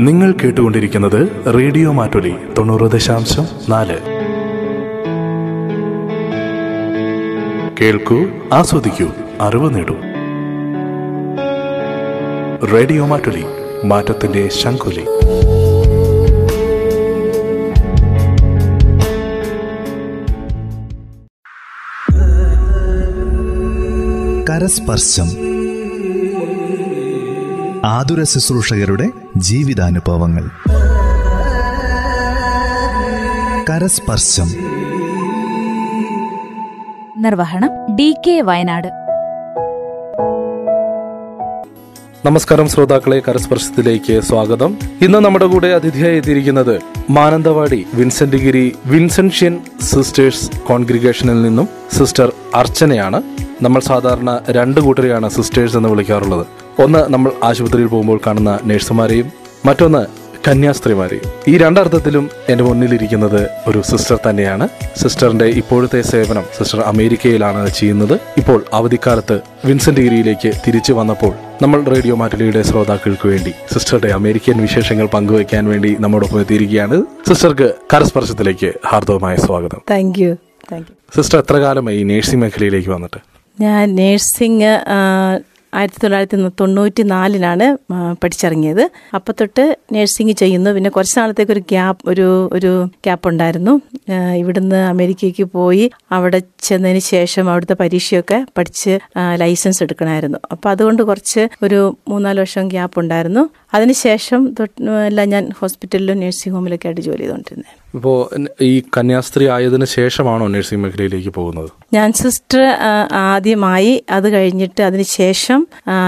നിങ്ങൾ കേട്ടുകൊണ്ടിരിക്കുന്നത് റേഡിയോ മാറ്റൊലി തൊണ്ണൂറ് ദശാംശം നാല്. കേൾക്കൂ ആസ്വദിക്കൂ അറിവ് നേടൂ. റേഡിയോ മാറ്റൊലി മാറ്റത്തിന്റെ ശംഖുലി. കരസ്പർശം ആതുര ശുശ്രൂഷകരുടെ ജീവിതാനുഭവങ്ങൾ. കരസ്പർശം. നിർവഹണം ഡി കെ വയനാട്. നമസ്കാരം ശ്രോതാക്കളെ കരസ്പർശത്തിലേക്ക് സ്വാഗതം. ഇന്ന് നമ്മുടെ കൂടെ അതിഥിയായി എത്തിയിരിക്കുന്നത് Mananthavady Vincent Giri Vincentian sisters കോൺഗ്രിഗേഷനിൽ നിന്നും സിസ്റ്റർ അർച്ചനയാണ്. നമ്മൾ സാധാരണ രണ്ട് കൂട്ടരെയാണ് സിസ്റ്റേഴ്സ് എന്ന് വിളിക്കാറുള്ളത്. ഒന്ന് നമ്മൾ ആശുപത്രിയിൽ പോകുമ്പോൾ കാണുന്ന നഴ്സുമാരെയും മറ്റൊന്ന് കന്യാസ്ത്രീമാരെയും. ഈ രണ്ടർത്ഥത്തിലും എന്റെ മുന്നിലിരിക്കുന്നത് ഒരു സിസ്റ്റർ തന്നെയാണ്. സിസ്റ്ററിന്റെ ഇപ്പോഴത്തെ സേവനം സിസ്റ്റർ അമേരിക്കയിലാണ് ചെയ്യുന്നത്. ഇപ്പോൾ അവധിക്കാലത്ത് വിൻസെന്റ് ഗിരിയിലേക്ക് തിരിച്ചു വന്നപ്പോൾ നമ്മൾ റേഡിയോ മാറ്റുലിയുടെ ശ്രോതാക്കൾക്ക് വേണ്ടി സിസ്റ്ററുടെ അമേരിക്കൻ വിശേഷങ്ങൾ പങ്കുവയ്ക്കാൻ വേണ്ടി നമ്മോടൊപ്പം എത്തിയിരിക്കുകയാണ്. സിസ്റ്റർക്ക് കരസ്പർശത്തിലേക്ക് ഹാർദവമായ സ്വാഗതം. താങ്ക് യു സിസ്റ്റർ എത്ര കാലമായി നേഴ്സിംഗ് മേഖലയിലേക്ക് വന്നിട്ട്? ഞാൻ നേഴ്സിംഗ് ആയിരത്തി തൊള്ളായിരത്തി തൊണ്ണൂറ്റി നാലിലാണ് പഠിച്ചിറങ്ങിയത്. അപ്പം തൊട്ട് നേഴ്സിംഗ് ചെയ്യുന്നു. പിന്നെ കുറച്ച് നാളത്തേക്ക് ഒരു ഗ്യാപ്പ് ഒരു ഒരു ഗ്യാപ്പ് ഉണ്ടായിരുന്നു. ഇവിടുന്ന് അമേരിക്കയ്ക്ക് പോയി അവിടെ ചെന്നതിന് ശേഷം അവിടുത്തെ പരീക്ഷയൊക്കെ പഠിച്ച് ലൈസൻസ് എടുക്കണമായിരുന്നു. അപ്പം അതുകൊണ്ട് കുറച്ച് ഒരു മൂന്നാൽ വർഷം ഗ്യാപ്പ് ഉണ്ടായിരുന്നു. അതിനുശേഷം എല്ലാം ഞാൻ ഹോസ്പിറ്റലിലും നഴ്സിംഗ് ഹോമിലൊക്കെ ആയിട്ട് ജോലി ചെയ്തുകൊണ്ടിരുന്നത് ഇപ്പോ ഈ കന്യാസ്ത്രീ ആയതിനു ശേഷമാണോ നഴ്സിംഗ് മേഖലയിലേക്ക് പോകുന്നത്? ഞാൻ സിസ്റ്റർ ആദ്യമായി അത് കഴിഞ്ഞിട്ട് അതിനുശേഷം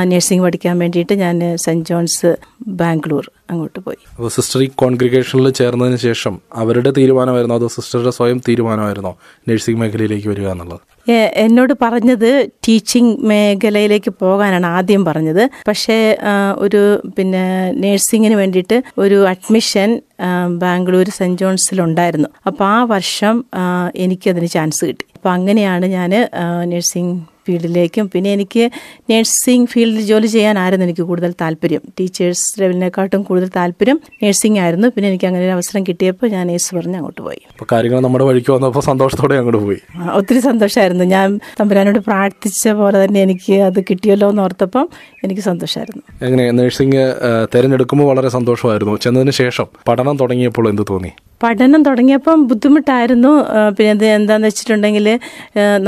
നഴ്സിംഗ് പഠിക്കാൻ വേണ്ടിയിട്ട് ഞാൻ സെന്റ് ജോൺസ് ബാംഗ്ലൂർ അങ്ങോട്ട് പോയി. അപ്പോൾ സിസ്റ്റർ ഈ കോൺഗ്രിഗേഷനിൽ ചേർന്നതിന് ശേഷം അവരുടെ തീരുമാനമായിരുന്നോ അതോ സിസ്റ്ററുടെ സ്വയം തീരുമാനമായിരുന്നോ നഴ്സിംഗ് മേഖലയിലേക്ക് വരിക എന്നുള്ളത്? എന്നോട് പറഞ്ഞത് ടീച്ചിങ് മേഖലയിലേക്ക് പോകാനാണ് ആദ്യം പറഞ്ഞത്. പക്ഷേ ഒരു പിന്നെ നഴ്സിങ്ങിന് വേണ്ടിയിട്ട് ഒരു അഡ്മിഷൻ ബാംഗ്ലൂർ സെന്റ് ജോൺസിലുണ്ടായിരുന്നു. അപ്പോൾ ആ വർഷം എനിക്കതിന് ചാൻസ് കിട്ടി. അപ്പോൾ അങ്ങനെയാണ് ഞാൻ നഴ്സിംഗ് ഫീൽഡിലേക്കും പിന്നെ എനിക്ക് നഴ്സിംഗ് ഫീൽഡിൽ ജോലി ചെയ്യാനായിരുന്നു എനിക്ക് കൂടുതൽ താല്പര്യം? ടീച്ചേഴ്സ് ലെവലിനെക്കാട്ടും കൂടുതൽ താല്പര്യം നഴ്സിംഗ് ആയിരുന്നു. പിന്നെ എനിക്ക് അങ്ങനെ ഒരു അവസരം കിട്ടിയപ്പോൾ ഞാൻ നേഴ്സ് പറഞ്ഞ് അങ്ങോട്ട് പോയി. കാര്യങ്ങൾ നമ്മുടെ വഴിക്ക് വന്നപ്പോൾ സന്തോഷത്തോടെ അങ്ങോട്ട് പോയി. ഒത്തിരി സന്തോഷമായിരുന്നു ഞാൻ തമ്പുരാനോട് പ്രാർത്ഥിച്ച പോലെ തന്നെ എനിക്ക് അത് കിട്ടിയല്ലോ എന്ന് ഓർത്തപ്പം എനിക്ക് സന്തോഷമായിരുന്നു എങ്ങനെ നഴ്സിംഗ് തിരഞ്ഞെടുക്കുമ്പോൾ വളരെ സന്തോഷമായിരുന്നു. ചെന്നതിന് ശേഷം പഠനം തുടങ്ങിയപ്പോൾ എന്ത് തോന്നി? പഠനം തുടങ്ങിയപ്പം ബുദ്ധിമുട്ടായിരുന്നു. പിന്നെ എന്താന്ന് വെച്ചിട്ടുണ്ടെങ്കിൽ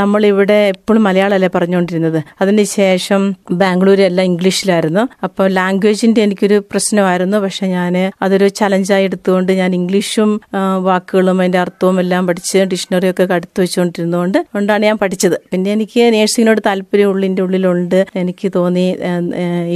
നമ്മളിവിടെ എപ്പോഴും മലയാളമല്ലേ പറഞ്ഞുകൊണ്ടിരുന്നത് അതിന് ശേഷം ബാംഗ്ലൂർ എല്ലാം ഇംഗ്ലീഷിലായിരുന്നു. അപ്പോൾ ലാംഗ്വേജിന്റെ എനിക്കൊരു പ്രശ്നമായിരുന്നു. പക്ഷെ ഞാൻ അതൊരു ചലഞ്ചായി എടുത്തുകൊണ്ട് ഞാൻ ഇംഗ്ലീഷും വാക്കുകളും അതിന്റെ അർത്ഥവും എല്ലാം പഠിച്ച് ഡിക്ഷണറിയൊക്കെ അടുത്ത് വെച്ചുകൊണ്ടിരുന്നതുകൊണ്ട് കൊണ്ടാണ് ഞാൻ പഠിച്ചത്. പിന്നെ എനിക്ക് നേഴ്സിങ്ങിനോട് താല്പര്യം ഉള്ളിന്റെ ഉള്ളിലുണ്ട്. എനിക്ക് തോന്നി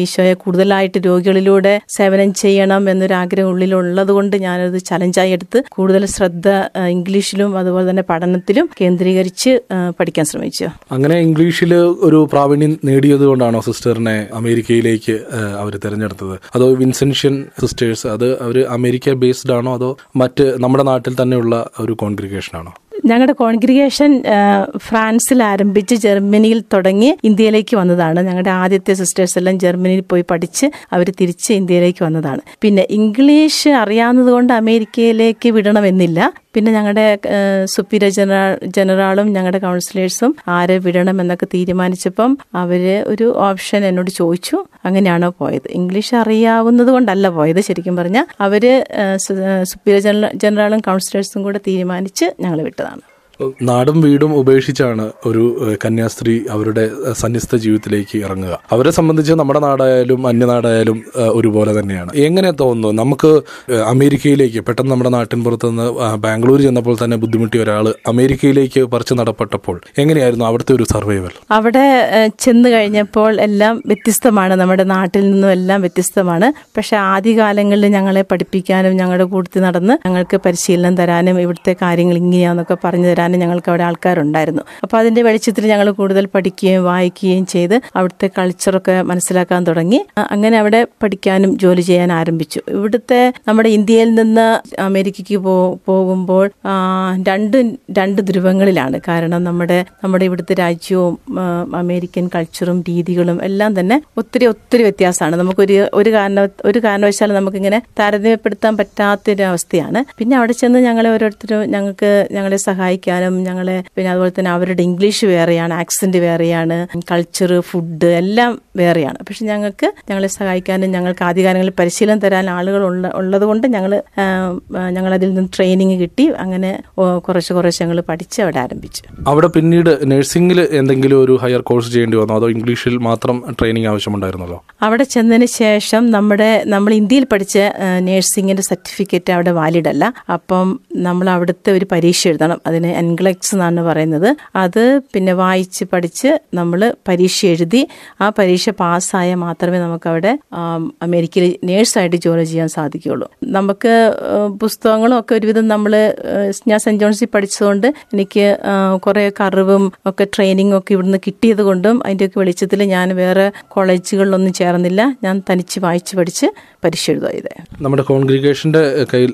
ഈശോയെ കൂടുതലായിട്ട് രോഗികളിലൂടെ സേവനം ചെയ്യണം എന്നൊരാഗ്രഹം ഉള്ളിലുള്ളത് കൊണ്ട് ഞാനത് ചലഞ്ചായി എടുത്ത് കൂടുതൽ ശ്രദ്ധ ഇംഗ്ലീഷിലും അതുപോലെ തന്നെ പഠനത്തിലും കേന്ദ്രീകരിച്ച് പഠിക്കാൻ ശ്രമിച്ചു. അങ്ങനെ ഇംഗ്ലീഷിൽ ഒരു പ്രാവീണ്യം നേടിയത് കൊണ്ടാണോ സിസ്റ്ററിനെ അമേരിക്കയിലേക്ക് അവർ തിരഞ്ഞെടുത്തത്? അതോ വിൻസെൻഷ്യൻ സിസ്റ്റേഴ്സ് അത് അവർ അമേരിക്ക ബേസ്ഡ് ആണോ? അതോ മറ്റ് നമ്മുടെ നാട്ടിൽ തന്നെയുള്ള ഒരു കോൺഗ്രിഗേഷൻ ആണോ ഞങ്ങളുടെ കോൺഗ്രിഗേഷൻ ഫ്രാൻസിൽ ആരംഭിച്ച് ജർമ്മനിയിൽ തുടങ്ങി ഇന്ത്യയിലേക്ക് വന്നതാണ്. ഞങ്ങളുടെ ആദ്യത്തെ സിസ്റ്റേഴ്സ് എല്ലാം ജർമ്മനിയിൽ പോയി പഠിച്ച് അവർ തിരിച്ച് ഇന്ത്യയിലേക്ക് വന്നതാണ്. പിന്നെ ഇംഗ്ലീഷ് അറിയാവുന്നത് കൊണ്ട് അമേരിക്കയിലേക്ക് വിടണമെന്നില്ല. പിന്നെ ഞങ്ങളുടെ സുപ്പീരിയർ ജനറൽ ജനറാളും ഞങ്ങളുടെ കൗൺസിലേഴ്സും ആരെ വിടണം എന്നൊക്കെ തീരുമാനിച്ചപ്പം അവർ ഒരു ഓപ്ഷൻ എന്നോട് ചോദിച്ചു. അങ്ങനെയാണോ പോയത്? ഇംഗ്ലീഷ് അറിയാവുന്നത് കൊണ്ടല്ല പോയത് ശരിക്കും പറഞ്ഞാൽ അവർ സുപ്പീരിയർ ജനറാളും കൗൺസിലേഴ്സും കൂടെ തീരുമാനിച്ച് ഞങ്ങൾ വിട്ടതാണ്. നാടും വീടും ഉപേക്ഷിച്ചാണ് ഒരു കന്യാസ്ത്രീ അവരുടെ സന്യസ്ത ജീവിതത്തിലേക്ക് ഇറങ്ങുക. അവരെ സംബന്ധിച്ച് നമ്മുടെ നാടായാലും അന്യനാടായാലും ഒരുപോലെ തന്നെയാണ്. എങ്ങനെ തോന്നുന്നു? നമുക്ക് അമേരിക്കയിലേക്ക് പെട്ടെന്ന് നമ്മുടെ നാട്ടിൻ പുറത്തുനിന്ന് നിന്ന് ബാംഗ്ലൂർ ചെന്നപ്പോൾ തന്നെ ബുദ്ധിമുട്ടിയ ഒരാൾ അമേരിക്കയിലേക്ക് പറിച്ചു നടപ്പെട്ടപ്പോൾ എങ്ങനെയായിരുന്നു അവിടുത്തെ ഒരു സർവൈവൽ? അവിടെ ചെന്ന് കഴിഞ്ഞപ്പോൾ എല്ലാം വ്യത്യസ്തമാണ്. നമ്മുടെ നാട്ടിൽ നിന്നും എല്ലാം വ്യത്യസ്തമാണ്. പക്ഷെ ആദ്യകാലങ്ങളിൽ ഞങ്ങളെ പഠിപ്പിക്കാനും ഞങ്ങളുടെ കൂട്ടത്തിൽ നടന്ന് ഞങ്ങൾക്ക് പരിശീലനം തരാനും ഇവിടുത്തെ കാര്യങ്ങൾ ഇങ്ങനെയാന്നൊക്കെ പറഞ്ഞു തരാനും തരാനും ഞങ്ങൾക്ക് അവിടെ ആൾക്കാരുണ്ടായിരുന്നു. അപ്പോൾ അതിന്റെ വെളിച്ചത്തിൽ ഞങ്ങൾ കൂടുതൽ പഠിക്കുകയും വായിക്കുകയും ചെയ്ത് അവിടുത്തെ കൾച്ചറൊക്കെ മനസ്സിലാക്കാൻ തുടങ്ങി. അങ്ങനെ അവിടെ പഠിക്കാനും ജോലി ചെയ്യാൻ ആരംഭിച്ചു. ഇവിടുത്തെ നമ്മുടെ ഇന്ത്യയിൽ നിന്ന് അമേരിക്കയ്ക്ക് പോകുമ്പോൾ രണ്ട് രണ്ട് ധ്രുവങ്ങളിലാണ്. കാരണം നമ്മുടെ നമ്മുടെ ഇവിടുത്തെ രാജ്യവും അമേരിക്കൻ കൾച്ചറും രീതികളും എല്ലാം തന്നെ ഒത്തിരി ഒത്തിരി വ്യത്യാസമാണ്. നമുക്കൊരു ഒരു കാരണ ഒരു കാരണവശാലും നമുക്കിങ്ങനെ താരതമ്യപ്പെടുത്താൻ പറ്റാത്തൊരു അവസ്ഥയാണ് പിന്നെ അവിടെ ചെന്ന് ഞങ്ങളെ ഓരോരുത്തരും ഞങ്ങൾക്ക് ഞങ്ങളെ സഹായിക്കാനും ഞങ്ങളെ പിന്നെ അതുപോലെ തന്നെ അവരുടെ ഇംഗ്ലീഷ് വേറെയാണ് ആക്സെന്റ് വേറെയാണ് കൾച്ചർ ഫുഡ് എല്ലാം വേറെയാണ്. പക്ഷെ ഞങ്ങൾക്ക് ഞങ്ങളെ സഹായിക്കാനും ഞങ്ങൾക്ക് ആദ്യകാലങ്ങളിൽ പരിശീലനം തരാൻ ആളുകൾ ഉള്ളതുകൊണ്ട് ഉള്ളത് കൊണ്ട് ഞങ്ങൾ ഞങ്ങൾ അതിൽ നിന്ന് ട്രെയിനിങ് കിട്ടി. അങ്ങനെ കുറച്ച് കുറച്ച് ഞങ്ങൾ പഠിച്ച് അവിടെ ആരംഭിച്ചു. അവിടെ പിന്നീട് നഴ്സിംഗിൽ എന്തെങ്കിലും ഒരു ഹയർ കോഴ്സ് ചെയ്യേണ്ടി വന്നോ? അതോ ഇംഗ്ലീഷിൽ മാത്രം ട്രെയിനിങ് ആവശ്യമുണ്ടായിരുന്നല്ലോ? അവിടെ ചെന്നതിന് ശേഷം നമ്മുടെ നമ്മൾ ഇന്ത്യയിൽ പഠിച്ച നഴ്സിംഗിന്റെ സർട്ടിഫിക്കറ്റ് അവിടെ വാലിഡ് അല്ല. അപ്പം നമ്മൾ അവിടുത്തെ ഒരു പരീക്ഷ എഴുതണം. അതിന് എൻഗ്ലക്സ് എന്നാണ് പറയുന്നത്. അത് പിന്നെ വായിച്ച് പഠിച്ച് നമ്മൾ പരീക്ഷ എഴുതി ആ പരീക്ഷ പാസ്സായാൽ മാത്രമേ നമുക്ക് അവിടെ അമേരിക്കയിൽ നേഴ്സായിട്ട് ജോലി ചെയ്യാൻ സാധിക്കുകയുള്ളൂ. നമുക്ക് പുസ്തകങ്ങളും ഒക്കെ ഒരുവിധം നമ്മൾ ഞാൻ സെന്റ് ജോൺസിൽ പഠിച്ചതുകൊണ്ട് എനിക്ക് കുറേയൊക്കെ അറിവും ഒക്കെ ട്രെയിനിങ്ങും ഒക്കെ ഇവിടുന്ന് കിട്ടിയത് കൊണ്ടും അതിന്റെയൊക്കെ വെളിച്ചത്തിൽ ഞാൻ വേറെ കോളേജുകളിലൊന്നും ചേർന്നില്ല. ഞാൻ തനിച്ച് വായിച്ച് പഠിച്ച് പരീക്ഷ എഴുതായത് നമ്മുടെ കോൺഗ്രിഗേഷന്റെ കയ്യിൽ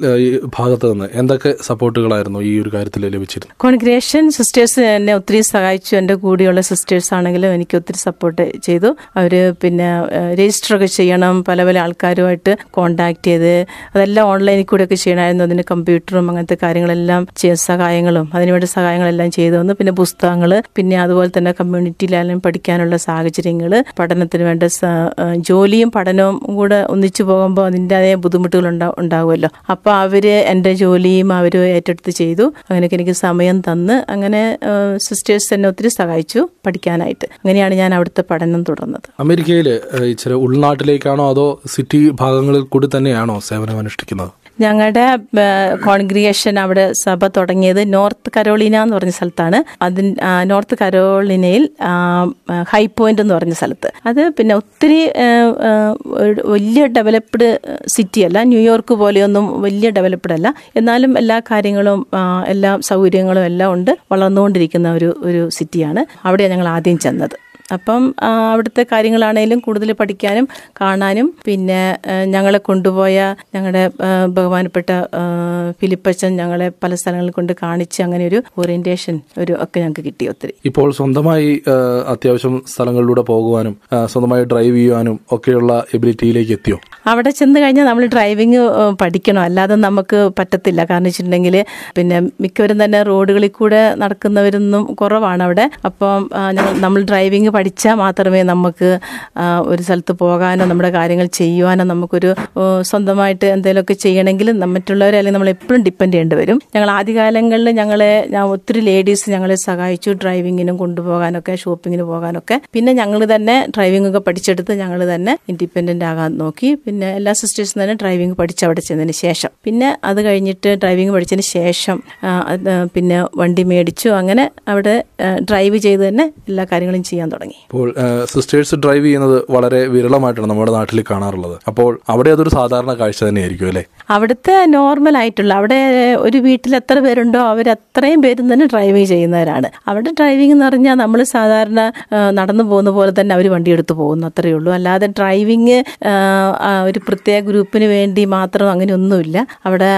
ഭാഗത്ത് നിന്ന് എന്തൊക്കെ സപ്പോർട്ടുകളായിരുന്നു ഈ ഒരു കാര്യത്തിൽ ലഭിച്ചിരുന്നത്? കോൺഗ്രേഷൻ സിസ്റ്റേഴ്സ് എന്നെ ഒത്തിരി സഹായിച്ചു. എന്റെ കൂടെയുള്ള സിസ്റ്റേഴ്സ് ആണെങ്കിലും എനിക്ക് ഒത്തിരി സപ്പോർട്ട് ചെയ്തു. അവർ പിന്നെ രജിസ്റ്റർ ഒക്കെ ചെയ്യണം. പല പല ആൾക്കാരുമായിട്ട് കോണ്ടാക്ട് ചെയ്ത് അതെല്ലാം ഓൺലൈനിൽ കൂടെ ഒക്കെ ചെയ്യണമായിരുന്നു. അതിന് കമ്പ്യൂട്ടറും അങ്ങനത്തെ കാര്യങ്ങളെല്ലാം സഹായങ്ങളും അതിനുവേണ്ട സഹായങ്ങളെല്ലാം ചെയ്തു തന്നു. പിന്നെ പുസ്തകങ്ങൾ പിന്നെ അതുപോലെ തന്നെ കമ്മ്യൂണിറ്റിയിലായാലും പഠിക്കാനുള്ള സാഹചര്യങ്ങൾ പഠനത്തിന് വേണ്ട ജോലിയും പഠനവും കൂടെ ഒന്നിച്ചു പോകുമ്പോൾ അതിന്റെതായ ബുദ്ധിമുട്ടുകൾ ഉണ്ടാ- ഉണ്ടാവുമല്ലോ. അപ്പോൾ അവർ എന്റെ ജോലിയും അവർ ഏറ്റെടുത്ത് ചെയ്തു. അങ്ങനെയൊക്കെ എനിക്ക് സമയം തന്ന് അങ്ങനെ സിസ്റ്റേഴ്സ് എന്നെ ഒത്തിരി സഹായിച്ചു പഠിക്കാനായിട്ട്. അങ്ങനെയാണ് ഞാൻ അവിടുത്തെ പഠനം തുടർന്നത്. അമേരിക്കയിൽ ഉൾനാട്ടിലേക്കാണോ അതോ സിറ്റി ഭാഗങ്ങളിൽ കൂടി തന്നെയാണോ സേവനം അനുഷ്ഠിക്കുന്നത് ഞങ്ങളുടെ കോൺഗ്രിയേഷൻ അവിടെ സഭ തുടങ്ങിയത് നോർത്ത് കരോളിന എന്ന് പറഞ്ഞ സ്ഥലത്താണ്. അതിൻ നോർത്ത് കരോളിനയിൽ ഹൈ പോയിന്റ് എന്ന് പറഞ്ഞ സ്ഥലത്ത്. അത് പിന്നെ ഒത്തിരി വലിയ ഡെവലപ്ഡ് സിറ്റി അല്ല ന്യൂയോർക്ക് പോലെയൊന്നും വലിയ ഡെവലപ്ഡ് അല്ല. എന്നാലും എല്ലാ കാര്യങ്ങളും എല്ലാ സൗകര്യങ്ങളും എല്ലാം ഉണ്ട്. വളർന്നുകൊണ്ടിരിക്കുന്ന ഒരു ഒരു സിറ്റിയാണ്. അവിടെയാണ് ഞങ്ങൾ ആദ്യം ചെന്നത്. അപ്പം അവിടുത്തെ കാര്യങ്ങളാണേലും കൂടുതൽ പഠിക്കാനും കാണാനും പിന്നെ ഞങ്ങളെ കൊണ്ടുപോയ ഞങ്ങളുടെ ബഹുമാനപ്പെട്ട ഫിലിപ്പച്ചൻ ഞങ്ങളെ പല സ്ഥലങ്ങളിൽ കൊണ്ട് കാണിച്ച് അങ്ങനെ ഒരു ഓറിയന്റേഷൻ ഒരു ഒക്കെ ഞങ്ങൾക്ക് കിട്ടി ഒത്തിരി. ഇപ്പോൾ സ്വന്തമായി അത്യാവശ്യം സ്ഥലങ്ങളിലൂടെ പോകുവാനും സ്വന്തമായി ഡ്രൈവ് ചെയ്യുവാനും ഒക്കെയുള്ള എബിലിറ്റിയിലേക്ക് എത്തിയോ? അവിടെ ചെന്ന് കഴിഞ്ഞാൽ നമ്മൾ ഡ്രൈവിംഗ് പഠിക്കണം. അല്ലാതെ നമുക്ക് പറ്റത്തില്ല. കാരണം വെച്ചിട്ടുണ്ടെങ്കിൽ പിന്നെ മിക്കവരും തന്നെ റോഡുകളിൽ കൂടെ നടക്കുന്നവരൊന്നും കുറവാണ് അവിടെ. അപ്പം നമ്മൾ ഡ്രൈവിംഗ് പഠിച്ചാൽ മാത്രമേ നമുക്ക് ഒരു സ്ഥലത്ത് പോകാനോ നമ്മുടെ കാര്യങ്ങൾ ചെയ്യുവാനോ നമുക്കൊരു സ്വന്തമായിട്ട് എന്തെങ്കിലുമൊക്കെ ചെയ്യണമെങ്കിൽ മറ്റുള്ളവരെ അല്ലെങ്കിൽ നമ്മൾ എപ്പോഴും ഡിപ്പെൻഡ് ചെയ്യേണ്ടി വരും. ഞങ്ങൾ ആദ്യകാലങ്ങളിൽ ഞങ്ങളെ ഒത്തിരി ലേഡീസ് ഞങ്ങളെ സഹായിച്ചു ഡ്രൈവിങ്ങിനും കൊണ്ടുപോകാനൊക്കെ ഷോപ്പിങ്ങിന് പോകാനൊക്കെ. പിന്നെ ഞങ്ങൾ തന്നെ ഡ്രൈവിംഗ് ഒക്കെ പഠിച്ചെടുത്ത് ഞങ്ങൾ തന്നെ ഇൻഡിപെൻഡന്റ് ആകാൻ നോക്കി. പിന്നെ എല്ലാ സിസ്റ്റേഴ്സും തന്നെ ഡ്രൈവിംഗ് പഠിച്ച് അവിടെ ചെന്നതിന് ശേഷം. പിന്നെ അത് കഴിഞ്ഞിട്ട് ഡ്രൈവിംഗ് പഠിച്ചതിന് ശേഷം പിന്നെ വണ്ടി മേടിച്ചു. അങ്ങനെ അവിടെ ഡ്രൈവ് ചെയ്ത് തന്നെ എല്ലാ കാര്യങ്ങളും ചെയ്യാൻ തുടങ്ങി. അപ്പോൾ സിസ്റ്റേഴ്സ് ഡ്രൈവ് ചെയ്യുന്നത് വളരെ വിരളമായിട്ടാണ് നമ്മുടെ നാട്ടിൽ കാണാറുള്ളത്. അപ്പോൾ അവിടെ അതൊരു സാധാരണ കാഴ്ച തന്നെയായിരിക്കും അല്ലേ? അവിടുത്തെ നോർമൽ ആയിട്ടുള്ള അവിടെ ഒരു വീട്ടിൽ എത്ര പേരുണ്ടോ അവർ അത്രയും പേരും തന്നെ ഡ്രൈവ് ചെയ്യുന്നവരാണ്. അവിടെ ഡ്രൈവിംഗ് എന്ന് പറഞ്ഞാൽ നമ്മൾ സാധാരണ നടന്നു പോകുന്ന പോലെ തന്നെ അവർ വണ്ടി എടുത്ത് പോകുന്നു അത്രയേ ഉള്ളൂ. അല്ലാതെ ഡ്രൈവിംഗ് ഒരു പ്രത്യേക ഗ്രൂപ്പിന് വേണ്ടി മാത്രം അങ്ങനെ ഒന്നുമില്ല. അവിടെ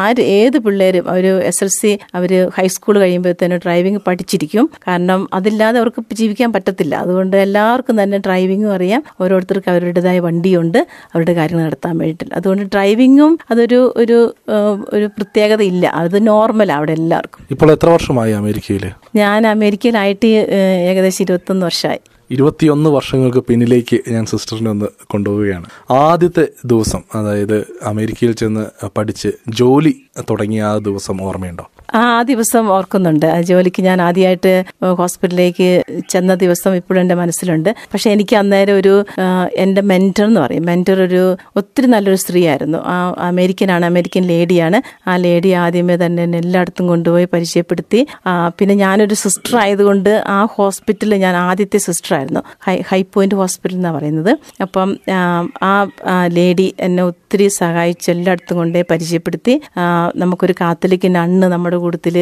ആര് ഏത് പിള്ളേരും ഒരു എസ് എൽ സി അവർ ഹൈസ്കൂൾ കഴിയുമ്പോഴത്തേനും ഡ്രൈവിംഗ് പഠിച്ചിരിക്കും. കാരണം അതില്ലാതെ അവർക്ക് ജീവിക്കാൻ പറ്റത്തില്ല. അതുകൊണ്ട് എല്ലാവർക്കും തന്നെ ഡ്രൈവിങ്ങും അറിയാം. ഓരോരുത്തർക്ക് അവരുടേതായ വണ്ടിയുണ്ട്. അവരുടെ കാര്യങ്ങൾ നടത്താൻ വേണ്ടിയിട്ട്. അതുകൊണ്ട് ഡ്രൈവിങ്ങും അതൊരു ഒരു ഒരു പ്രത്യേകത ഇല്ല. അത് നോർമൽ അവിടെ എല്ലാവർക്കും. ഇപ്പോൾ എത്ര വർഷമായി അമേരിക്കയിൽ? ഞാൻ അമേരിക്കയിലായിട്ട് ഏകദേശം ഇരുപത്തൊന്ന് വർഷമായി. ഇരുപത്തിയൊന്ന് വർഷങ്ങൾക്ക് പിന്നിലേക്ക് ഞാൻ സിസ്റ്ററിനെ ഒന്ന് കൊണ്ടുപോവുകയാണ്. ആദ്യത്തെ ദിവസം അതായത് അമേരിക്കയിൽ ചെന്ന് പഠിച്ച് ജോലി തുടങ്ങിയ ആ ദിവസം ഓർമ്മയുണ്ടോ? ആ ദിവസം ഓർക്കുന്നുണ്ട്. ജോലിക്ക് ഞാൻ ആദ്യമായിട്ട് ഹോസ്പിറ്റലിലേക്ക് ചെന്ന ദിവസം ഇപ്പോഴും എന്റെ മനസ്സിലുണ്ട്. പക്ഷെ എനിക്ക് അന്നേരം ഒരു എന്റെ മെന്റർ എന്ന് പറയും. മെന്റർ ഒരു ഒത്തിരി നല്ലൊരു സ്ത്രീ ആയിരുന്നു ആ അമേരിക്കനാണ് അമേരിക്കൻ ലേഡിയാണ്. ആ ലേഡി ആദ്യമേ തന്നെ എന്നെ എല്ലായിടത്തും കൊണ്ടുപോയി പരിചയപ്പെടുത്തി. പിന്നെ ഞാനൊരു സിസ്റ്റർ ആയതുകൊണ്ട് ആ ഹോസ്പിറ്റലിൽ ഞാൻ ആദ്യത്തെ സിസ്റ്റർ ആയിരുന്നു. ഹൈ ഹൈ പോയിന്റ് ഹോസ്പിറ്റൽ എന്നാണ് പറയുന്നത്. അപ്പം ആ, ലേഡി എന്നെ ഒത്തിരി സഹായിച്ച് എല്ലായിടത്തും കൊണ്ടേ പരിചയപ്പെടുത്തി. നമുക്കൊരു കാത്തലിക് നണ്ണ് നമ്മുടെ കൂട്ടത്തിൽ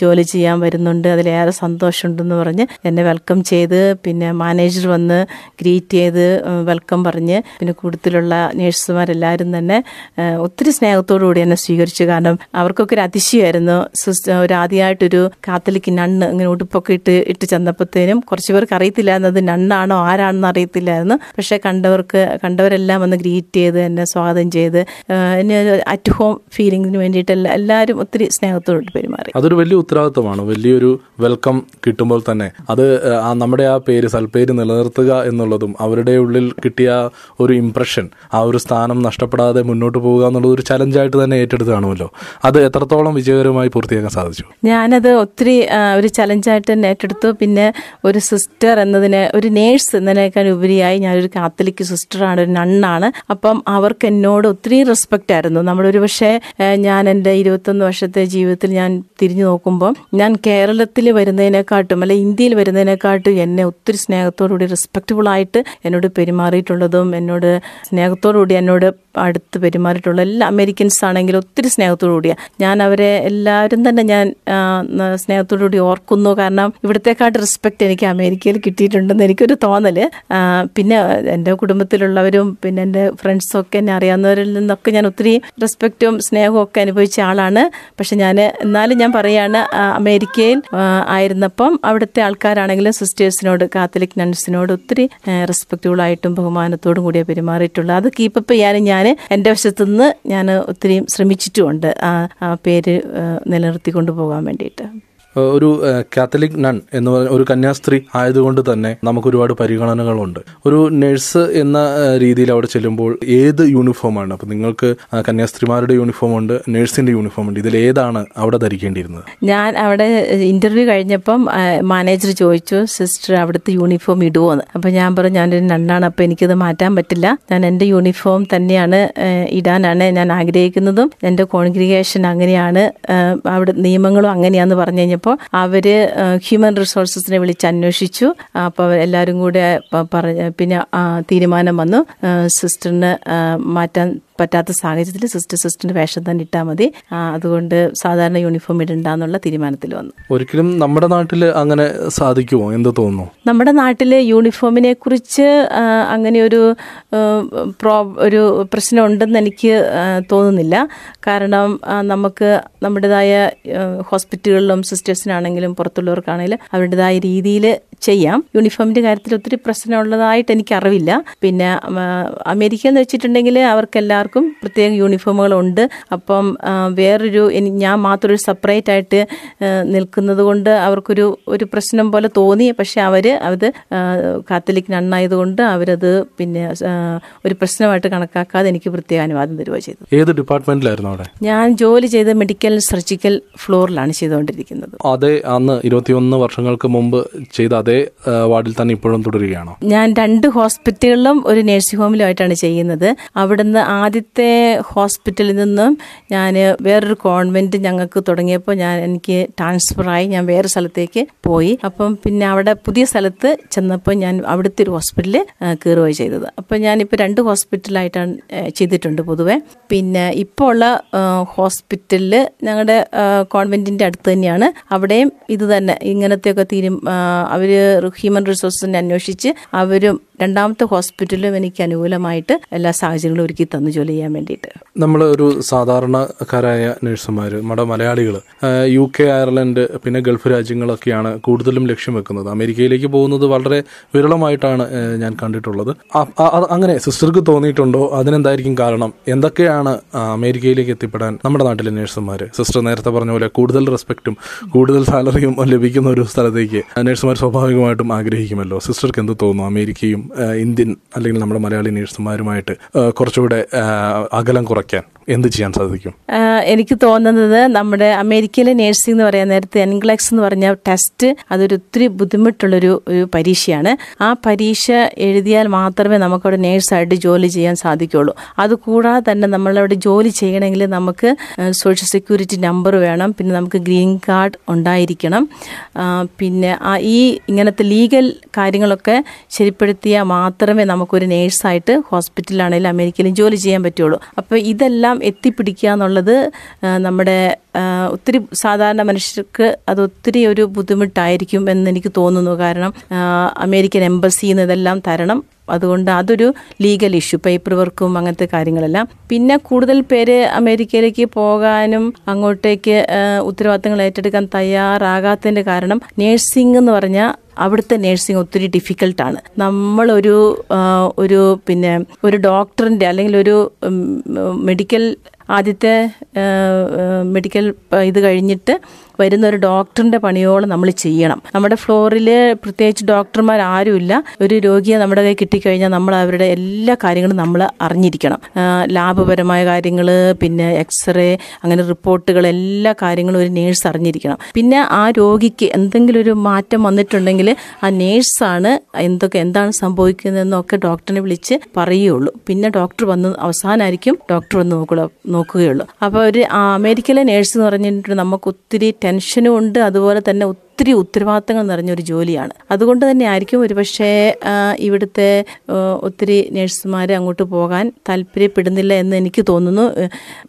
ജോലി ചെയ്യാൻ വരുന്നുണ്ട്. അതിലേറെ സന്തോഷമുണ്ടെന്ന് പറഞ്ഞ് എന്നെ വെൽക്കം ചെയ്ത് പിന്നെ മാനേജർ വന്ന് ഗ്രീറ്റ് ചെയ്ത് വെൽക്കം പറഞ്ഞ് പിന്നെ കൂട്ടത്തിലുള്ള നേഴ്സുമാരെല്ലാവരും തന്നെ ഒത്തിരി സ്നേഹത്തോടു കൂടി എന്നെ സ്വീകരിച്ചു. കാരണം അവർക്കൊക്കെ ഒരു അതിശയമായിരുന്നു. ഒരു ആദ്യമായിട്ടൊരു കാത്തലിക് നണ്ണ് ഇങ്ങനെ ഉടുപ്പൊക്കെ ഇട്ട് ഇട്ട് ചെന്നപ്പോഴത്തേനും കുറച്ച് പേർക്ക് അറിയത്തില്ലായിരുന്നു അത് നണ്ണാണോ ആരാണെന്ന് അറിയത്തില്ലായിരുന്നു. പക്ഷെ കണ്ടവർക്ക് കണ്ടവരെല്ലാം വന്ന് ഗ്രീറ്റ് ചെയ്ത് എന്നെ സ്വാഗതം ചെയ്ത് എന്നെ അറ്റ് ഹോം ഫീലിംഗിന് എല്ലാ- എല്ലാവരും ഒത്തിരി സ്നേഹത്തോട് പെരുമാറി. അതൊരു വലിയ ഉത്തരവാദിത്വമാണ്. വലിയൊരു വെൽക്കം കിട്ടുമ്പോൾ തന്നെ. അത് നമ്മുടെ ആ പേര് സൽപ്പേര് നിലനിർത്തുക എന്നുള്ളതും അവരുടെ ഉള്ളിൽ കിട്ടിയ ഒരു ഇംപ്രഷൻ ആ ഒരു സ്ഥാനം നഷ്ടപ്പെടാതെ മുന്നോട്ട് പോവുക എന്നുള്ളത് ഒരു ചലഞ്ചായിട്ട് തന്നെ ഏറ്റെടുത്ത് കാണുമല്ലോ അത് എത്രത്തോളം വിജയകരമായി പൂർത്തിയാക്കാൻ സാധിച്ചു? ഞാനത് ഒത്തിരി ഒരു ചലഞ്ചായിട്ട് തന്നെ ഏറ്റെടുത്തു. പിന്നെ ഒരു സിസ്റ്റർ എന്നതിനെ ഒരു നേഴ്സ് എന്നതിനേക്കാൾ ഉപരിയായി ഞാനൊരു കാത്തലിക് സിസ്റ്ററാണ് ഒരു നണ്ണാണ് അപ്പം അവർക്ക് എന്നോട് ഒത്തിരി റെസ്പെക്റ്റ് ആയിരുന്നു. നമ്മളൊരു പക്ഷേ ഞാൻ എന്റെ ഇരുപത്തൊന്ന് വർഷത്തെ ജീവിതത്തിൽ ഞാൻ തിരിഞ്ഞു നോക്കുമ്പോൾ ഞാൻ കേരളത്തിൽ വരുന്നതിനെക്കാട്ടും അല്ലെ ഇന്ത്യയിൽ വരുന്നതിനെക്കാട്ടും എന്നെ ഒത്തിരി സ്നേഹത്തോടുകൂടി റെസ്പെക്റ്റബിൾ ആയിട്ട് എന്നോട് പെരുമാറിയിട്ടുള്ളതും എന്നോട് സ്നേഹത്തോടുകൂടി എന്നോട് അടുത്ത് പെരുമാറിയിട്ടുള്ള എല്ലാ അമേരിക്കൻസ് ആണെങ്കിലും ഒത്തിരി സ്നേഹത്തോടു കൂടിയാണ് ഞാൻ അവരെ എല്ലാവരും തന്നെ ഞാൻ സ്നേഹത്തോടു കൂടി ഓർക്കുന്നു. കാരണം ഇവിടത്തെക്കാട്ട് റെസ്പെക്ട് എനിക്ക് അമേരിക്കയിൽ കിട്ടിയിട്ടുണ്ടെന്ന് എനിക്കൊരു തോന്നൽ പിന്നെ എന്റെ കുടുംബത്തിലുള്ളവരും പിന്നെ എന്റെ ഫ്രണ്ട്സും ഒക്കെ എന്നെ അറിയാവുന്നവരിൽ നിന്നൊക്കെ ഞാൻ ഒത്തിരി റെസ്പെക്റ്റും സ്നേഹവും ഒക്കെ അനുഭവിച്ച ആളാണ്. പക്ഷെ ഞാൻ എന്നാലും ഞാൻ പറയാണ് അമേരിക്കയിൽ ആയിരുന്നപ്പം അവിടുത്തെ ആൾക്കാരാണെങ്കിലും സിസ്റ്റേഴ്സിനോട് കാത്തലിക് നൺസിനോട് ഒത്തിരി റെസ്പെക്റ്റുകളായിട്ടും ബഹുമാനത്തോടും കൂടിയാണ് പെരുമാറിയിട്ടുള്ളത്. അത് കീപ്പപ്പ് ചെയ്യാനും ഞാൻ എന്റെ വശത്തുനിന്ന് ഞാൻ ഒത്തിരി ശ്രമിച്ചിട്ടുമുണ്ട്. ആ പേര് നിലനിർത്തി കൊണ്ടുപോകാൻ പോകാൻ വേണ്ടിയിട്ട്. ഒരു കാത്തലിക് നൺ എന്ന് പറഞ്ഞ ഒരു കന്യാസ്ത്രീ ആയതുകൊണ്ട് തന്നെ നമുക്ക് ഒരുപാട് പരിഗണനകളുണ്ട്. ഒരു നഴ്സ് എന്ന രീതിയിൽ അവിടെ ചെല്ലുമ്പോൾ ഏത് യൂണിഫോമാണ്? അപ്പൊ നിങ്ങൾക്ക് കന്യാസ്ത്രീമാരുടെ യൂണിഫോം ഉണ്ട് നഴ്സിന്റെ യൂണിഫോം ഉണ്ട് ഇതിൽ ഏതാണ് അവിടെ ധരിക്കേണ്ടിയിരുന്നത്? ഞാൻ അവിടെ ഇന്റർവ്യൂ കഴിഞ്ഞപ്പം മാനേജർ ചോദിച്ചു സിസ്റ്റർ അവിടുത്തെ യൂണിഫോം ഇടുവോന്ന്? അപ്പൊ ഞാൻ പറഞ്ഞു ഞാനൊരു നണ്ണാണ് അപ്പൊ എനിക്കത് മാറ്റാൻ പറ്റില്ല. ഞാൻ എന്റെ യൂണിഫോം തന്നെയാണ് ഇടാനാണ് ഞാൻ ആഗ്രഹിക്കുന്നതും. എന്റെ കോൺഗ്രിഗേഷൻ അങ്ങനെയാണ് അവിടെ നിയമങ്ങളും അങ്ങനെയാന്ന് പറഞ്ഞു കഴിഞ്ഞപ്പോൾ അവർ ഹ്യൂമൻ റിസോഴ്സസിനെ വിളിച്ച് അന്വേഷിച്ചു. അപ്പോൾ എല്ലാവരും കൂടെ പറഞ്ഞ് പിന്നെ തീരുമാനം വന്നു. സിസ്റ്ററിന് മാറ്റാൻ പറ്റാത്ത സാഹചര്യത്തിൽ സിസ്റ്റർ സിസ്റ്ററിന്റെ വേഷം തന്നെ ഇട്ടാൽ മതി. അതുകൊണ്ട് സാധാരണ യൂണിഫോം ഇടണ്ടെന്നുള്ള തീരുമാനത്തിൽ വന്നു. ഒരിക്കലും നമ്മുടെ നാട്ടിൽ അങ്ങനെ സാധിക്കുമോ? എന്ത് തോന്നുന്നു? നമ്മുടെ നാട്ടിലെ യൂണിഫോമിനെ കുറിച്ച് അങ്ങനെ ഒരു പ്രോ ഒരു പ്രശ്നം ഉണ്ടെന്ന് എനിക്ക് തോന്നുന്നില്ല. കാരണം നമുക്ക് നമ്മുടേതായ ഹോസ്പിറ്റലുകളിലും സിസ്റ്റേഴ്സിനാണെങ്കിലും പുറത്തുള്ളവർക്കാണെങ്കിലും അവരുടേതായ രീതിയിൽ ചെയ്യാം. യൂണിഫോമിന്റെ കാര്യത്തിൽ ഒത്തിരി പ്രശ്നമുള്ളതായിട്ട് എനിക്ക് അറിവില്ല പിന്നെ അമേരിക്ക എന്ന് വെച്ചിട്ടുണ്ടെങ്കിൽ അവർക്ക് എല്ലാവർക്കും പ്രത്യേക യൂണിഫോമുകളുണ്ട്. അപ്പം വേറൊരു ഞാൻ മാത്രം ഒരു സെപ്പറേറ്റ് ആയിട്ട് നിൽക്കുന്നത് കൊണ്ട് അവർക്കൊരു ഒരു പ്രശ്നം പോലെ തോന്നി. പക്ഷെ അവർ അത് കാത്തലിക് നണ്ണായതുകൊണ്ട് അവരത് പിന്നെ ഒരു പ്രശ്നമായിട്ട് കണക്കാക്കാതെ എനിക്ക് പ്രത്യേക അനുവാദം തരുക ചെയ്തു ഏത് ഡിപ്പാർട്ട്മെന്റിലായിരുന്നു അവിടെ? ഞാൻ ജോലി ചെയ്ത മെഡിക്കൽ സർജിക്കൽ ഫ്ലോറിലാണ് ചെയ്തുകൊണ്ടിരിക്കുന്നത്. അതെ അന്ന് ഇരുപത്തിയൊന്ന് വർഷങ്ങൾക്ക് മുമ്പ് ചെയ്ത അതേ വാർഡിൽ തന്നെ ഇപ്പോഴും തുടരുകയാണോ? ഞാൻ രണ്ട് ഹോസ്പിറ്റലുകളിലും ഒരു നഴ്സിംഗ് ഹോമിലുമായിട്ടാണ് ചെയ്യുന്നത്. അവിടുന്ന് ആദ്യത്തെ ഹോസ്പിറ്റലിൽ നിന്നും ഞാൻ വേറൊരു കോൺവെന്റ് ഞങ്ങൾക്ക് തുടങ്ങിയപ്പോൾ ഞാൻ എനിക്ക് ട്രാൻസ്ഫറായി ഞാൻ വേറെ സ്ഥലത്തേക്ക് പോയി. അപ്പം പിന്നെ അവിടെ പുതിയ സ്ഥലത്ത് ചെന്നപ്പോൾ ഞാൻ അവിടുത്തെ ഒരു ഹോസ്പിറ്റലിൽ കയറുകയാണ് ചെയ്തത്. അപ്പം ഞാനിപ്പോൾ രണ്ട് ഹോസ്പിറ്റലായിട്ടാണ് ചെയ്തിട്ടുണ്ട് പൊതുവേ. പിന്നെ ഇപ്പോൾ ഉള്ള ഹോസ്പിറ്റലിൽ ഞങ്ങളുടെ കോൺവെന്റിന്റെ അടുത്ത് തന്നെയാണ്. അവിടെയും ഇത് തന്നെ. ഇങ്ങനത്തെയൊക്കെ തീരും അവർ ഹ്യൂമൻ റിസോഴ്സിനെ അന്വേഷിച്ച് അവരും രണ്ടാമത്തെ ഹോസ്പിറ്റലിലും എനിക്ക് അനുകൂലമായിട്ട് എല്ലാ സാഹചര്യങ്ങളും ഒരുക്കി തന്നു ജോലി ചെയ്യാൻ വേണ്ടിയിട്ട്. നമ്മൾ ഒരു സാധാരണക്കാരായ നഴ്സുമാർ നമ്മുടെ മലയാളികൾ യു കെ അയർലൻഡ് പിന്നെ ഗൾഫ് രാജ്യങ്ങളൊക്കെയാണ് കൂടുതലും ലക്ഷ്യം വെക്കുന്നത്. അമേരിക്കയിലേക്ക് പോകുന്നത് വളരെ വിരളമായിട്ടാണ് ഞാൻ കണ്ടിട്ടുള്ളത്. അങ്ങനെ സിസ്റ്റർക്ക് തോന്നിയിട്ടുണ്ടോ? അതിനെന്തായിരിക്കും കാരണം? എന്തൊക്കെയാണ് അമേരിക്കയിലേക്ക് എത്തിപ്പെടാൻ നമ്മുടെ നാട്ടിലെ നഴ്സുമാർ സിസ്റ്റർ നേരത്തെ പറഞ്ഞ പോലെ കൂടുതൽ റെസ്പെക്റ്റും കൂടുതൽ സാലറിയും ലഭിക്കുന്ന ഒരു സ്ഥലത്തേക്ക് നഴ്സുമാർ സ്വാഭാവികമായിട്ടും ആഗ്രഹിക്കുമല്ലോ? സിസ്റ്റർക്ക് എന്ത് തോന്നുന്നു? അമേരിക്കയും ഇന്ത്യൻ അല്ലെങ്കിൽ നമ്മുടെ മലയാളി നഴ്സുമാരുമായിട്ട് കുറച്ചുകൂടെ അകലം കുറയ്ക്കാൻ എന്ത് ചെയ്യാൻ സാധിക്കും? എനിക്ക് തോന്നുന്നത് നമ്മുടെ അമേരിക്കയിലെ നേഴ്സിംഗ് എന്ന് പറയാൻ നേരത്തെ എൻഗ്ലക്സ് എന്ന് പറഞ്ഞ ടെസ്റ്റ് അതൊരു ഒത്തിരി ബുദ്ധിമുട്ടുള്ളൊരു ഒരു പരീക്ഷയാണ്. ആ പരീക്ഷ എഴുതിയാൽ മാത്രമേ നമുക്കവിടെ നേഴ്സായിട്ട് ജോലി ചെയ്യാൻ സാധിക്കുള്ളൂ. അതുകൂടാതെ തന്നെ നമ്മളവിടെ ജോലി ചെയ്യണമെങ്കിൽ നമുക്ക് സോഷ്യൽ സെക്യൂരിറ്റി നമ്പർ വേണം പിന്നെ നമുക്ക് ഗ്രീൻ കാർഡ് ഉണ്ടായിരിക്കണം. പിന്നെ ഈ ഇങ്ങനത്തെ ലീഗൽ കാര്യങ്ങളൊക്കെ ശരിപ്പെടുത്തിയാൽ മാത്രമേ നമുക്കൊരു നേഴ്സായിട്ട് ഹോസ്പിറ്റലിലാണെങ്കിലും അമേരിക്കയിലും ജോലി ചെയ്യാൻ പറ്റുള്ളൂ. അപ്പോൾ ഇതെല്ലാം എത്തിപ്പിടിക്കുക എന്നുള്ളത് നമ്മുടെ ഒത്തിരി സാധാരണ മനുഷ്യർക്ക് അത് ഒത്തിരി ഒരു ബുദ്ധിമുട്ടായിരിക്കും എന്ന് എനിക്ക് തോന്നുന്നു. കാരണം അമേരിക്കൻ എംബസിയിൽ നിന്ന് ഇതെല്ലാം തരണം. അതുകൊണ്ട് അതൊരു ലീഗൽ ഇഷ്യൂ പേപ്പർ വർക്കും അങ്ങനത്തെ കാര്യങ്ങളെല്ലാം. പിന്നെ കൂടുതൽ പേര് അമേരിക്കയിലേക്ക് പോകാനും അങ്ങോട്ടേക്ക് ഉത്തരവാദിത്തങ്ങൾ ഏറ്റെടുക്കാൻ തയ്യാറാകാത്തതിന്റെ കാരണം നേഴ്സിംഗ് എന്ന് പറഞ്ഞാൽ അവിടുത്തെ നേഴ്സിംഗ് ഒത്തിരി ഡിഫിക്കൽട്ടാണ് നമ്മളൊരു ഒരു പിന്നെ ഒരു ഡോക്ടറിന്റെ അല്ലെങ്കിൽ ഒരു മെഡിക്കൽ ആദ്യത്തെ മെഡിക്കൽ ഇത് കഴിഞ്ഞിട്ട് വരുന്ന ഒരു ഡോക്ടറിന്റെ പണിയോളം നമ്മൾ ചെയ്യണം. നമ്മുടെ ഫ്ലോറിൽ പ്രത്യേകിച്ച് ഡോക്ടർമാർ ആരുമില്ല. ഒരു രോഗിയെ നമ്മുടെ കൈ കിട്ടിക്കഴിഞ്ഞാൽ നമ്മൾ അവരുടെ എല്ലാ കാര്യങ്ങളും നമ്മൾ അറിഞ്ഞിരിക്കണം. ലാഭപരമായ കാര്യങ്ങൾ പിന്നെ എക്സ്റേ അങ്ങനെ റിപ്പോർട്ടുകൾ എല്ലാ കാര്യങ്ങളും ഒരു നേഴ്സ് അറിഞ്ഞിരിക്കണം. പിന്നെ ആ രോഗിക്ക് എന്തെങ്കിലും ഒരു മാറ്റം വന്നിട്ടുണ്ടെങ്കിൽ ആ നേഴ്സാണ് എന്തൊക്കെ എന്താണ് സംഭവിക്കുന്നതെന്നൊക്കെ ഡോക്ടറിനെ വിളിച്ച് പറയുകയുള്ളൂ. പിന്നെ ഡോക്ടർ വന്ന് അവസാനമായിരിക്കും ഡോക്ടർ വന്ന് നോക്കുക നോക്കുകയുള്ളൂ. അപ്പോൾ ഒരു അമേരിക്കയിലെ നേഴ്സ് എന്ന് പറഞ്ഞിട്ട് നമുക്ക് ഒത്തിരി ടെൻഷനും ഉണ്ട്. അതുപോലെ തന്നെ ഒത്തിരി ഉത്തരവാദിത്തങ്ങൾ നിറഞ്ഞൊരു ജോലിയാണ്. അതുകൊണ്ട് തന്നെ ആയിരിക്കും ഒരുപക്ഷെ ഇവിടുത്തെ ഒത്തിരി നഴ്സുമാർ അങ്ങോട്ട് പോകാൻ താല്പര്യപ്പെടുന്നില്ല എന്ന് എനിക്ക് തോന്നുന്നു.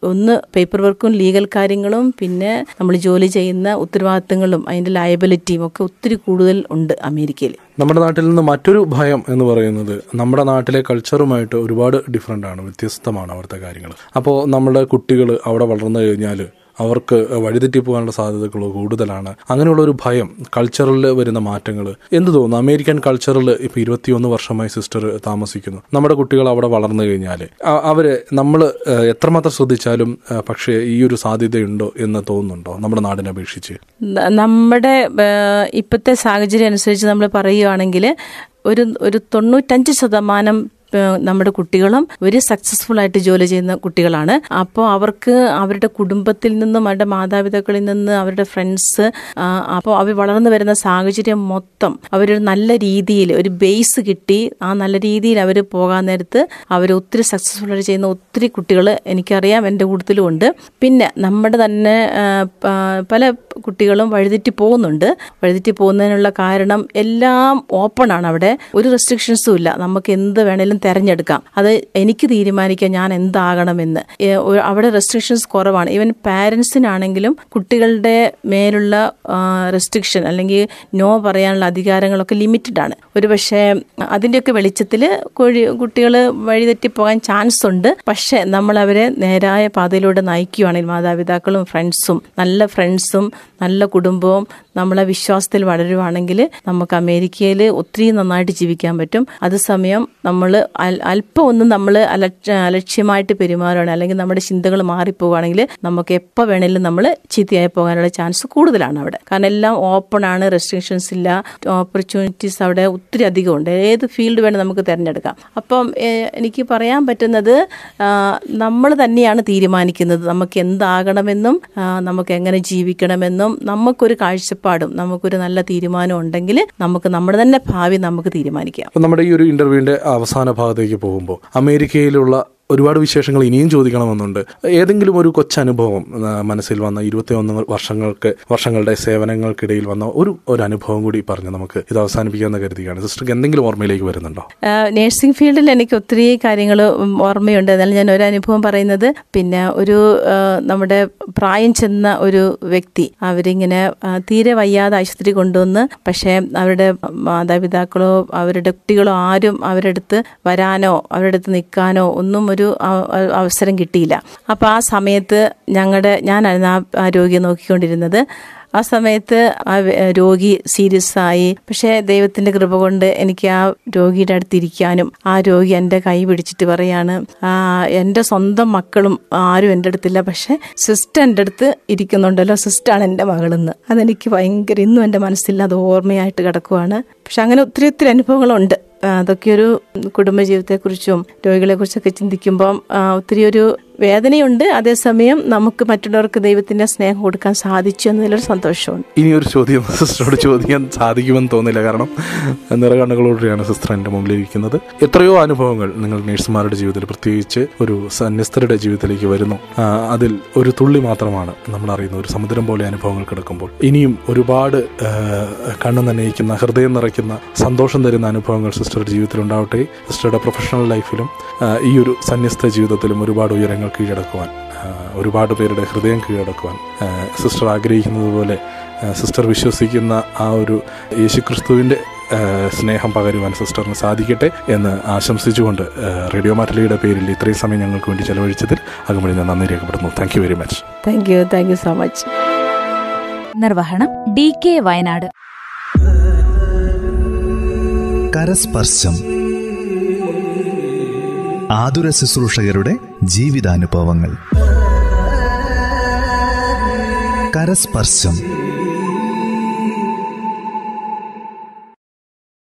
ഒന്ന് പേപ്പർ വർക്കും ലീഗൽ കാര്യങ്ങളും പിന്നെ നമ്മൾ ജോലി ചെയ്യുന്ന ഉത്തരവാദിത്തങ്ങളും അതിന്റെ ലയബിലിറ്റിയും ഒക്കെ ഒത്തിരി കൂടുതൽ ഉണ്ട് അമേരിക്കയിൽ. നമ്മുടെ നാട്ടിൽ നിന്ന് മറ്റൊരു ഭയം എന്ന് പറയുന്നത് നമ്മുടെ നാട്ടിലെ കൾച്ചറുമായിട്ട് ഒരുപാട് ഡിഫറെന്റ് ആണ് വ്യത്യസ്തമാണ് അവിടുത്തെ കാര്യങ്ങൾ. അപ്പോൾ നമ്മുടെ കുട്ടികൾ അവിടെ വളർന്നു കഴിഞ്ഞാൽ അവർക്ക് വഴിതെറ്റി പോകാനുള്ള സാധ്യതകൾ കൂടുതലാണ്. അങ്ങനെയുള്ള ഒരു ഭയം കൾച്ചറിൽ വരുന്ന മാറ്റങ്ങൾ എന്ത് തോന്നുന്നു? അമേരിക്കൻ കൾച്ചറിൽ ഇപ്പൊ ഇരുപത്തിയൊന്ന് വർഷമായി സിസ്റ്റർ താമസിക്കുന്നു. നമ്മുടെ കുട്ടികൾ അവിടെ വളർന്നു കഴിഞ്ഞാൽ അവർ നമ്മൾ എത്രമാത്രം ശ്രദ്ധിച്ചാലും പക്ഷേ ഈ ഒരു സാധ്യതയുണ്ടോ എന്ന് തോന്നുന്നുണ്ടോ? നമ്മുടെ നാടിനെ അപേക്ഷിച്ച്. നമ്മുടെ ഇപ്പോഴത്തെ സാഹചര്യം അനുസരിച്ച് നമ്മൾ പറയുകയാണെങ്കിൽ ഒരു ഒരു തൊണ്ണൂറ്റഞ്ച് ശതമാനം നമ്മുടെ കുട്ടികളും ഒരു സക്സസ്ഫുൾ ആയിട്ട് ജോലി ചെയ്യുന്ന കുട്ടികളാണ്. അപ്പോൾ അവർക്ക് അവരുടെ കുടുംബത്തിൽ നിന്നും അവരുടെ മാതാപിതാക്കളിൽ നിന്ന് അവരുടെ ഫ്രണ്ട്സ് അപ്പോൾ അവർ വളർന്നു വരുന്ന സാഹചര്യം മൊത്തം അവരൊരു നല്ല രീതിയിൽ ഒരു ബേസ് കിട്ടി. ആ നല്ല രീതിയിൽ അവർ പോകാൻ നേരത്ത് അവർ ഒത്തിരി സക്സസ്ഫുൾ ആയിട്ട് ചെയ്യുന്ന ഒത്തിരി കുട്ടികൾ എനിക്കറിയാം എന്റെ കൂട്ടത്തിലും ഉണ്ട് പിന്നെ നമ്മുടെ തന്നെ പല കുട്ടികളും വഴിതെറ്റി പോകുന്നുണ്ട്. വഴിതെറ്റി പോകുന്നതിനുള്ള കാരണം എല്ലാം ഓപ്പൺ ആണ് അവിടെ. ഒരു റെസ്ട്രിക്ഷൻസും ഇല്ല. നമുക്ക് എന്ത് വേണേലും തിരഞ്ഞെടുക്കാം. അത് എനിക്ക് തീരുമാനിക്കാം ഞാൻ എന്താകണമെന്ന്. അവിടെ റെസ്ട്രിക്ഷൻസ് കുറവാണ്. ഈവൻ പാരൻസിനാണെങ്കിലും കുട്ടികളുടെ മേലുള്ള റെസ്ട്രിക്ഷൻ അല്ലെങ്കിൽ നോ പറയാനുള്ള അധികാരങ്ങളൊക്കെ ലിമിറ്റഡ് ആണ്. ഒരു പക്ഷേ അതിന്റെയൊക്കെ വെളിച്ചത്തിൽ കോഴി കുട്ടികൾ വഴിതെറ്റി പോകാൻ ചാൻസ് ഉണ്ട്. പക്ഷേ നമ്മൾ അവരെ നേരായ പാതയിലൂടെ നയിക്കുകയാണെങ്കിൽ മാതാപിതാക്കളും ഫ്രണ്ട്സും നല്ല ഫ്രണ്ട്സും നല്ല കുടുംബവും നമ്മളെ വിശ്വാസത്തിൽ വളരുവാണെങ്കിൽ നമുക്ക് അമേരിക്കയിൽ ഒത്തിരി നന്നായിട്ട് ജീവിക്കാൻ പറ്റും. അതേസമയം നമ്മൾ അല്പം ഒന്നും നമ്മൾ അലക്ഷ്യ അലക്ഷ്യമായിട്ട് പെരുമാറുകയാണ് അല്ലെങ്കിൽ നമ്മുടെ ചിന്തകൾ മാറിപ്പോവുകയാണെങ്കിൽ നമുക്ക് എപ്പോൾ വേണേലും നമ്മൾ ചീത്തയായി പോകാനുള്ള ചാൻസ് കൂടുതലാണ് അവിടെ. കാരണം എല്ലാം ഓപ്പൺ ആണ് റെസ്ട്രിക്ഷൻസ് ഇല്ല ഓപ്പർച്യൂണിറ്റീസ് അവിടെ ഒത്തിരി അധികം ഉണ്ട്. ഏത് ഫീൽഡ് വേണം നമുക്ക് തിരഞ്ഞെടുക്കാം. അപ്പം എനിക്ക് പറയാൻ പറ്റുന്നത് നമ്മൾ തന്നെയാണ് തീരുമാനിക്കുന്നത് നമുക്ക് എന്താകണമെന്നും നമുക്ക് എങ്ങനെ ജീവിക്കണമെന്നും. നമുക്കൊരു കാഴ്ചപ്പാടും നമുക്കൊരു നല്ല തീരുമാനം ഉണ്ടെങ്കിൽ നമുക്ക് നമ്മുടെ തന്നെ ഭാവി നമുക്ക് തീരുമാനിക്കാം. നമ്മുടെ ഈ ഒരു ഇന്റർവ്യൂവിന്റെ അവസാന ഭാഗത്തേക്ക് പോകുമ്പോൾ അമേരിക്കയിലുള്ള ഒരുപാട് വിശേഷങ്ങൾ ഇനിയും ചോദിക്കണമെന്നുണ്ട്. ഏതെങ്കിലും ഒരു കൊച്ചനുഭവം മനസ്സിൽ വന്ന ഇരുപത്തിയൊന്ന് വർഷങ്ങൾക്ക് വർഷങ്ങളുടെ സേവനങ്ങൾക്കിടയിൽ വന്ന ഒരു ഒരു അനുഭവം കൂടി പറഞ്ഞ് നമുക്ക് ഇത് അവസാനിപ്പിക്കാമെന്ന് കരുതിയാണ് സിസ്റ്റർക്ക് എന്തെങ്കിലും ഓർമ്മയിലേക്ക് വരുന്നുണ്ടോ? നേഴ്സിംഗ് ഫീൽഡിൽ എനിക്ക് ഒത്തിരി കാര്യങ്ങൾ ഓർമ്മയുണ്ട്. എന്നാലും ഞാൻ ഒരു അനുഭവം പറയുന്നത് പിന്നെ ഒരു നമ്മുടെ പ്രായം ചെന്ന ഒരു വ്യക്തി അവരിങ്ങനെ തീരെ വയ്യാതെ ആശുപത്രി കൊണ്ടുവന്ന് പക്ഷേ അവരുടെ മാതാപിതാക്കളോ അവരുടെ കുട്ടികളോ ആരും അവരുടെ അടുത്ത് വരാനോ അവരുടെ അടുത്ത് നിൽക്കാനോ ഒന്നും ഒരു അവസരം കിട്ടിയില്ല. അപ്പോൾ ആ സമയത്ത് ഞങ്ങളുടെ ഞാനായിരുന്നു ആ- രോഗിയെ നോക്കിക്കൊണ്ടിരുന്നത്. ആ സമയത്ത് ആ രോഗി സീരിയസ് ആയി. പക്ഷേ ദൈവത്തിന്റെ കൃപ കൊണ്ട് എനിക്ക് ആ രോഗിയുടെ അടുത്തിരിക്കാനും ആ രോഗി എന്റെ കൈ പിടിച്ചിട്ട് പറയാണ് എന്റെ സ്വന്തം മക്കളും ആരും എന്റെ അടുത്തില്ല. പക്ഷേ സിസ്റ്റർ എന്റെ അടുത്ത് ഇരിക്കുന്നുണ്ടല്ലോ. സിസ്റ്ററാണ് എന്റെ മകളെന്ന്. അതെനിക്ക് ഭയങ്കര ഇന്നും എന്റെ മനസ്സിൽ അത് ഓർമ്മയായിട്ട് കിടക്കുവാണ്. പക്ഷെ അങ്ങനെ ഒത്തിരി ഒത്തിരി അനുഭവങ്ങളുണ്ട്. അതൊക്കെ ഒരു കുടുംബജീവിതത്തെക്കുറിച്ചും രോഗികളെക്കുറിച്ചൊക്കെ ചിന്തിക്കുമ്പം ഒത്തിരി ഒരു വേദനയുണ്ട്. അതേസമയം നമുക്ക് മറ്റുള്ളവർക്ക് ദൈവത്തിന്റെ സ്നേഹം കൊടുക്കാൻ സാധിച്ചു എന്നതിലൊരു സന്തോഷമുണ്ട്. ഇനി ഒരു ചോദ്യം സിസ്റ്ററോട് ചോദിക്കാൻ സാധിക്കുമെന്ന് തോന്നില്ല. കാരണം നിറകണ്ണുകളോടെയാണ് സിസ്റ്റർ എന്റെ മുമ്പിലിരിക്കുന്നത് എത്രയോ അനുഭവങ്ങൾ നിങ്ങൾ നേഴ്സുമാരുടെ ജീവിതത്തിൽ പ്രത്യേകിച്ച് ഒരു സന്യസ്തരുടെ ജീവിതത്തിലേക്ക് വരുന്നു. അതിൽ ഒരു തുള്ളി മാത്രമാണ് നമ്മൾ അറിയുന്ന ഒരു സമുദ്രം പോലെ അനുഭവങ്ങൾ കിടക്കുമ്പോൾ. ഇനിയും ഒരുപാട് കണ്ണു നനയിക്കുന്ന ഹൃദയം നിറയ്ക്കുന്ന സന്തോഷം തരുന്ന അനുഭവങ്ങൾ സിസ്റ്ററുടെ ജീവിതത്തിൽ ഉണ്ടാവട്ടെ. സിസ്റ്ററുടെ പ്രൊഫഷണൽ ലൈഫിലും ഈ ഒരു സന്യസ്ത ജീവിതത്തിലും ഒരുപാട് ഉയരങ്ങൾ കീഴടക്കുവാൻ ഒരുപാട് പേരുടെ ഹൃദയം കീഴടക്കുവാൻ സിസ്റ്റർ ആഗ്രഹിക്കുന്നത് പോലെ സിസ്റ്റർ വിശ്വസിക്കുന്ന ആ ഒരു യേശുക്രിസ്തുവിന്റെ ആ, സ്നേഹം പകരുവാൻ സിസ്റ്ററിന് സാധിക്കട്ടെ എന്ന് ആശംസിച്ചുകൊണ്ട് റേഡിയോ മാറ്റലിയുടെ പേരിൽ ഇത്രയും സമയം ഞങ്ങൾക്ക് വേണ്ടി ചെലവഴിച്ചതിൽ അകമഴി ഞാൻ നന്ദി രേഖപ്പെടുന്നു thank you very much thank you thank you so much നിർവഹണം ഡി കെ വയനാട്. കരസ്പർശം ആതുര ശുശ്രൂഷകരുടെ ജീവിതാനുഭവങ്ങൾ. കരസ്പർശം.